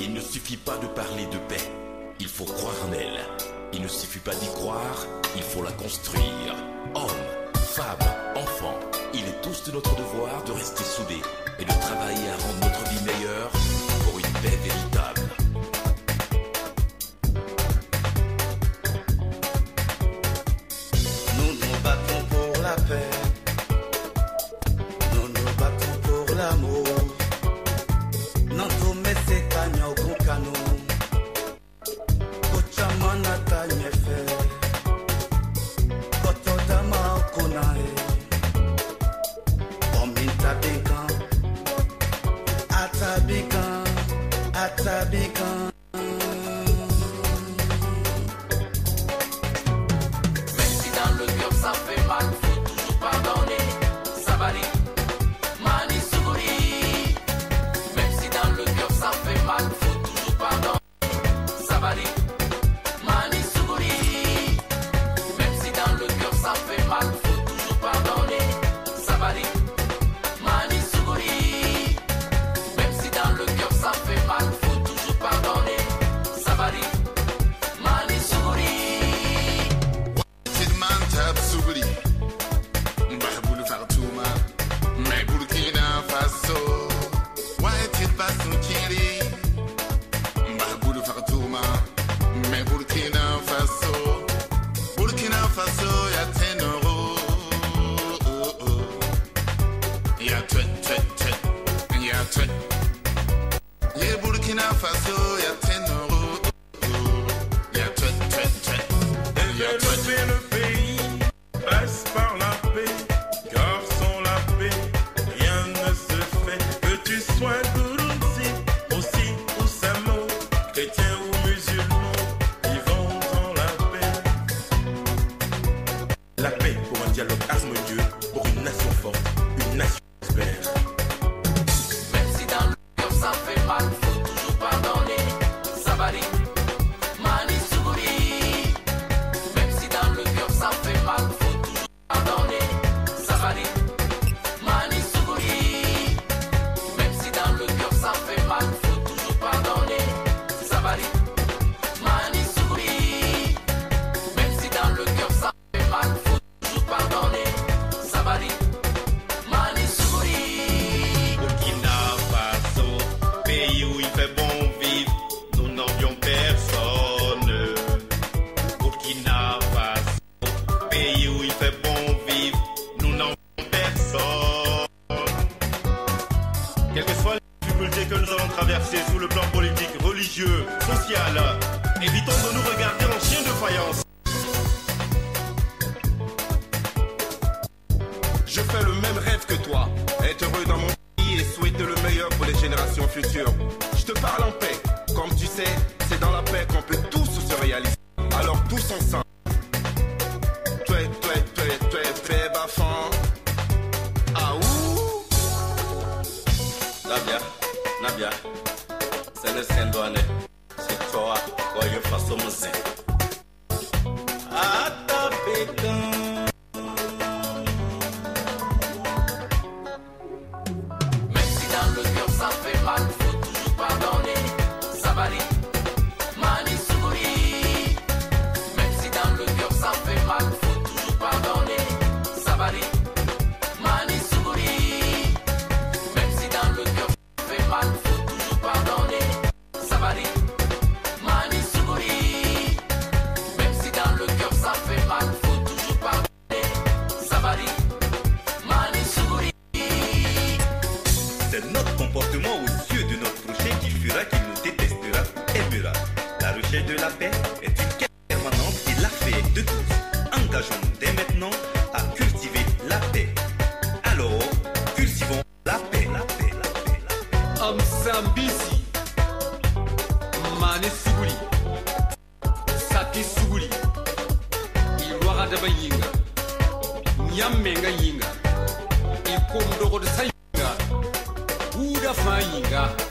Il ne suffit pas de parler de paix, il faut croire en elle. Il ne suffit pas d'y croire, il faut la construire. Hommes, femmes, enfants, il est tous de notre devoir de rester soudés et de travailler à rendre notre vie meilleure pour une paix véritable. Nous nous battons pour la paix. Atabican, Atabican. Faso, jag tänder och... Jag är trött, trött, trött. Jag är. party. Que nous allons traverser sur le plan politique, religieux, social, évitons de nous regarder en chien de faïence. Je fais le même rêve que toi, être heureux dans mon pays et souhaiter le meilleur pour les générations futures. Je te parle en paix. Comme tu sais, c'est dans la paix qu'on peut tous se réaliser. Alors tous ensemble. Nabia, c'est le Saint-Douane, c'est toi, voyez façon musée. Atabékan. Même si dans le cœur ça fait La recherche de la paix est une quête permanente et l'affaire de tous. Engageons-nous dès maintenant à cultiver la paix. Alors, cultivons la paix, la paix, la paix, la paix. amsambisi mane saki suguli ilwaga daba yinga nyammenga yinga ikomdogodo sa yinga buda fa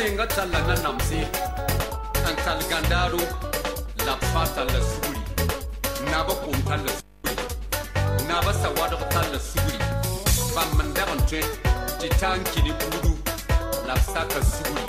tenga talla na namse an tal gandaro la fata la suri na ba kun talla suri na ba sawada talla suri ba manda on tre ti tanki ni kudu la saka suri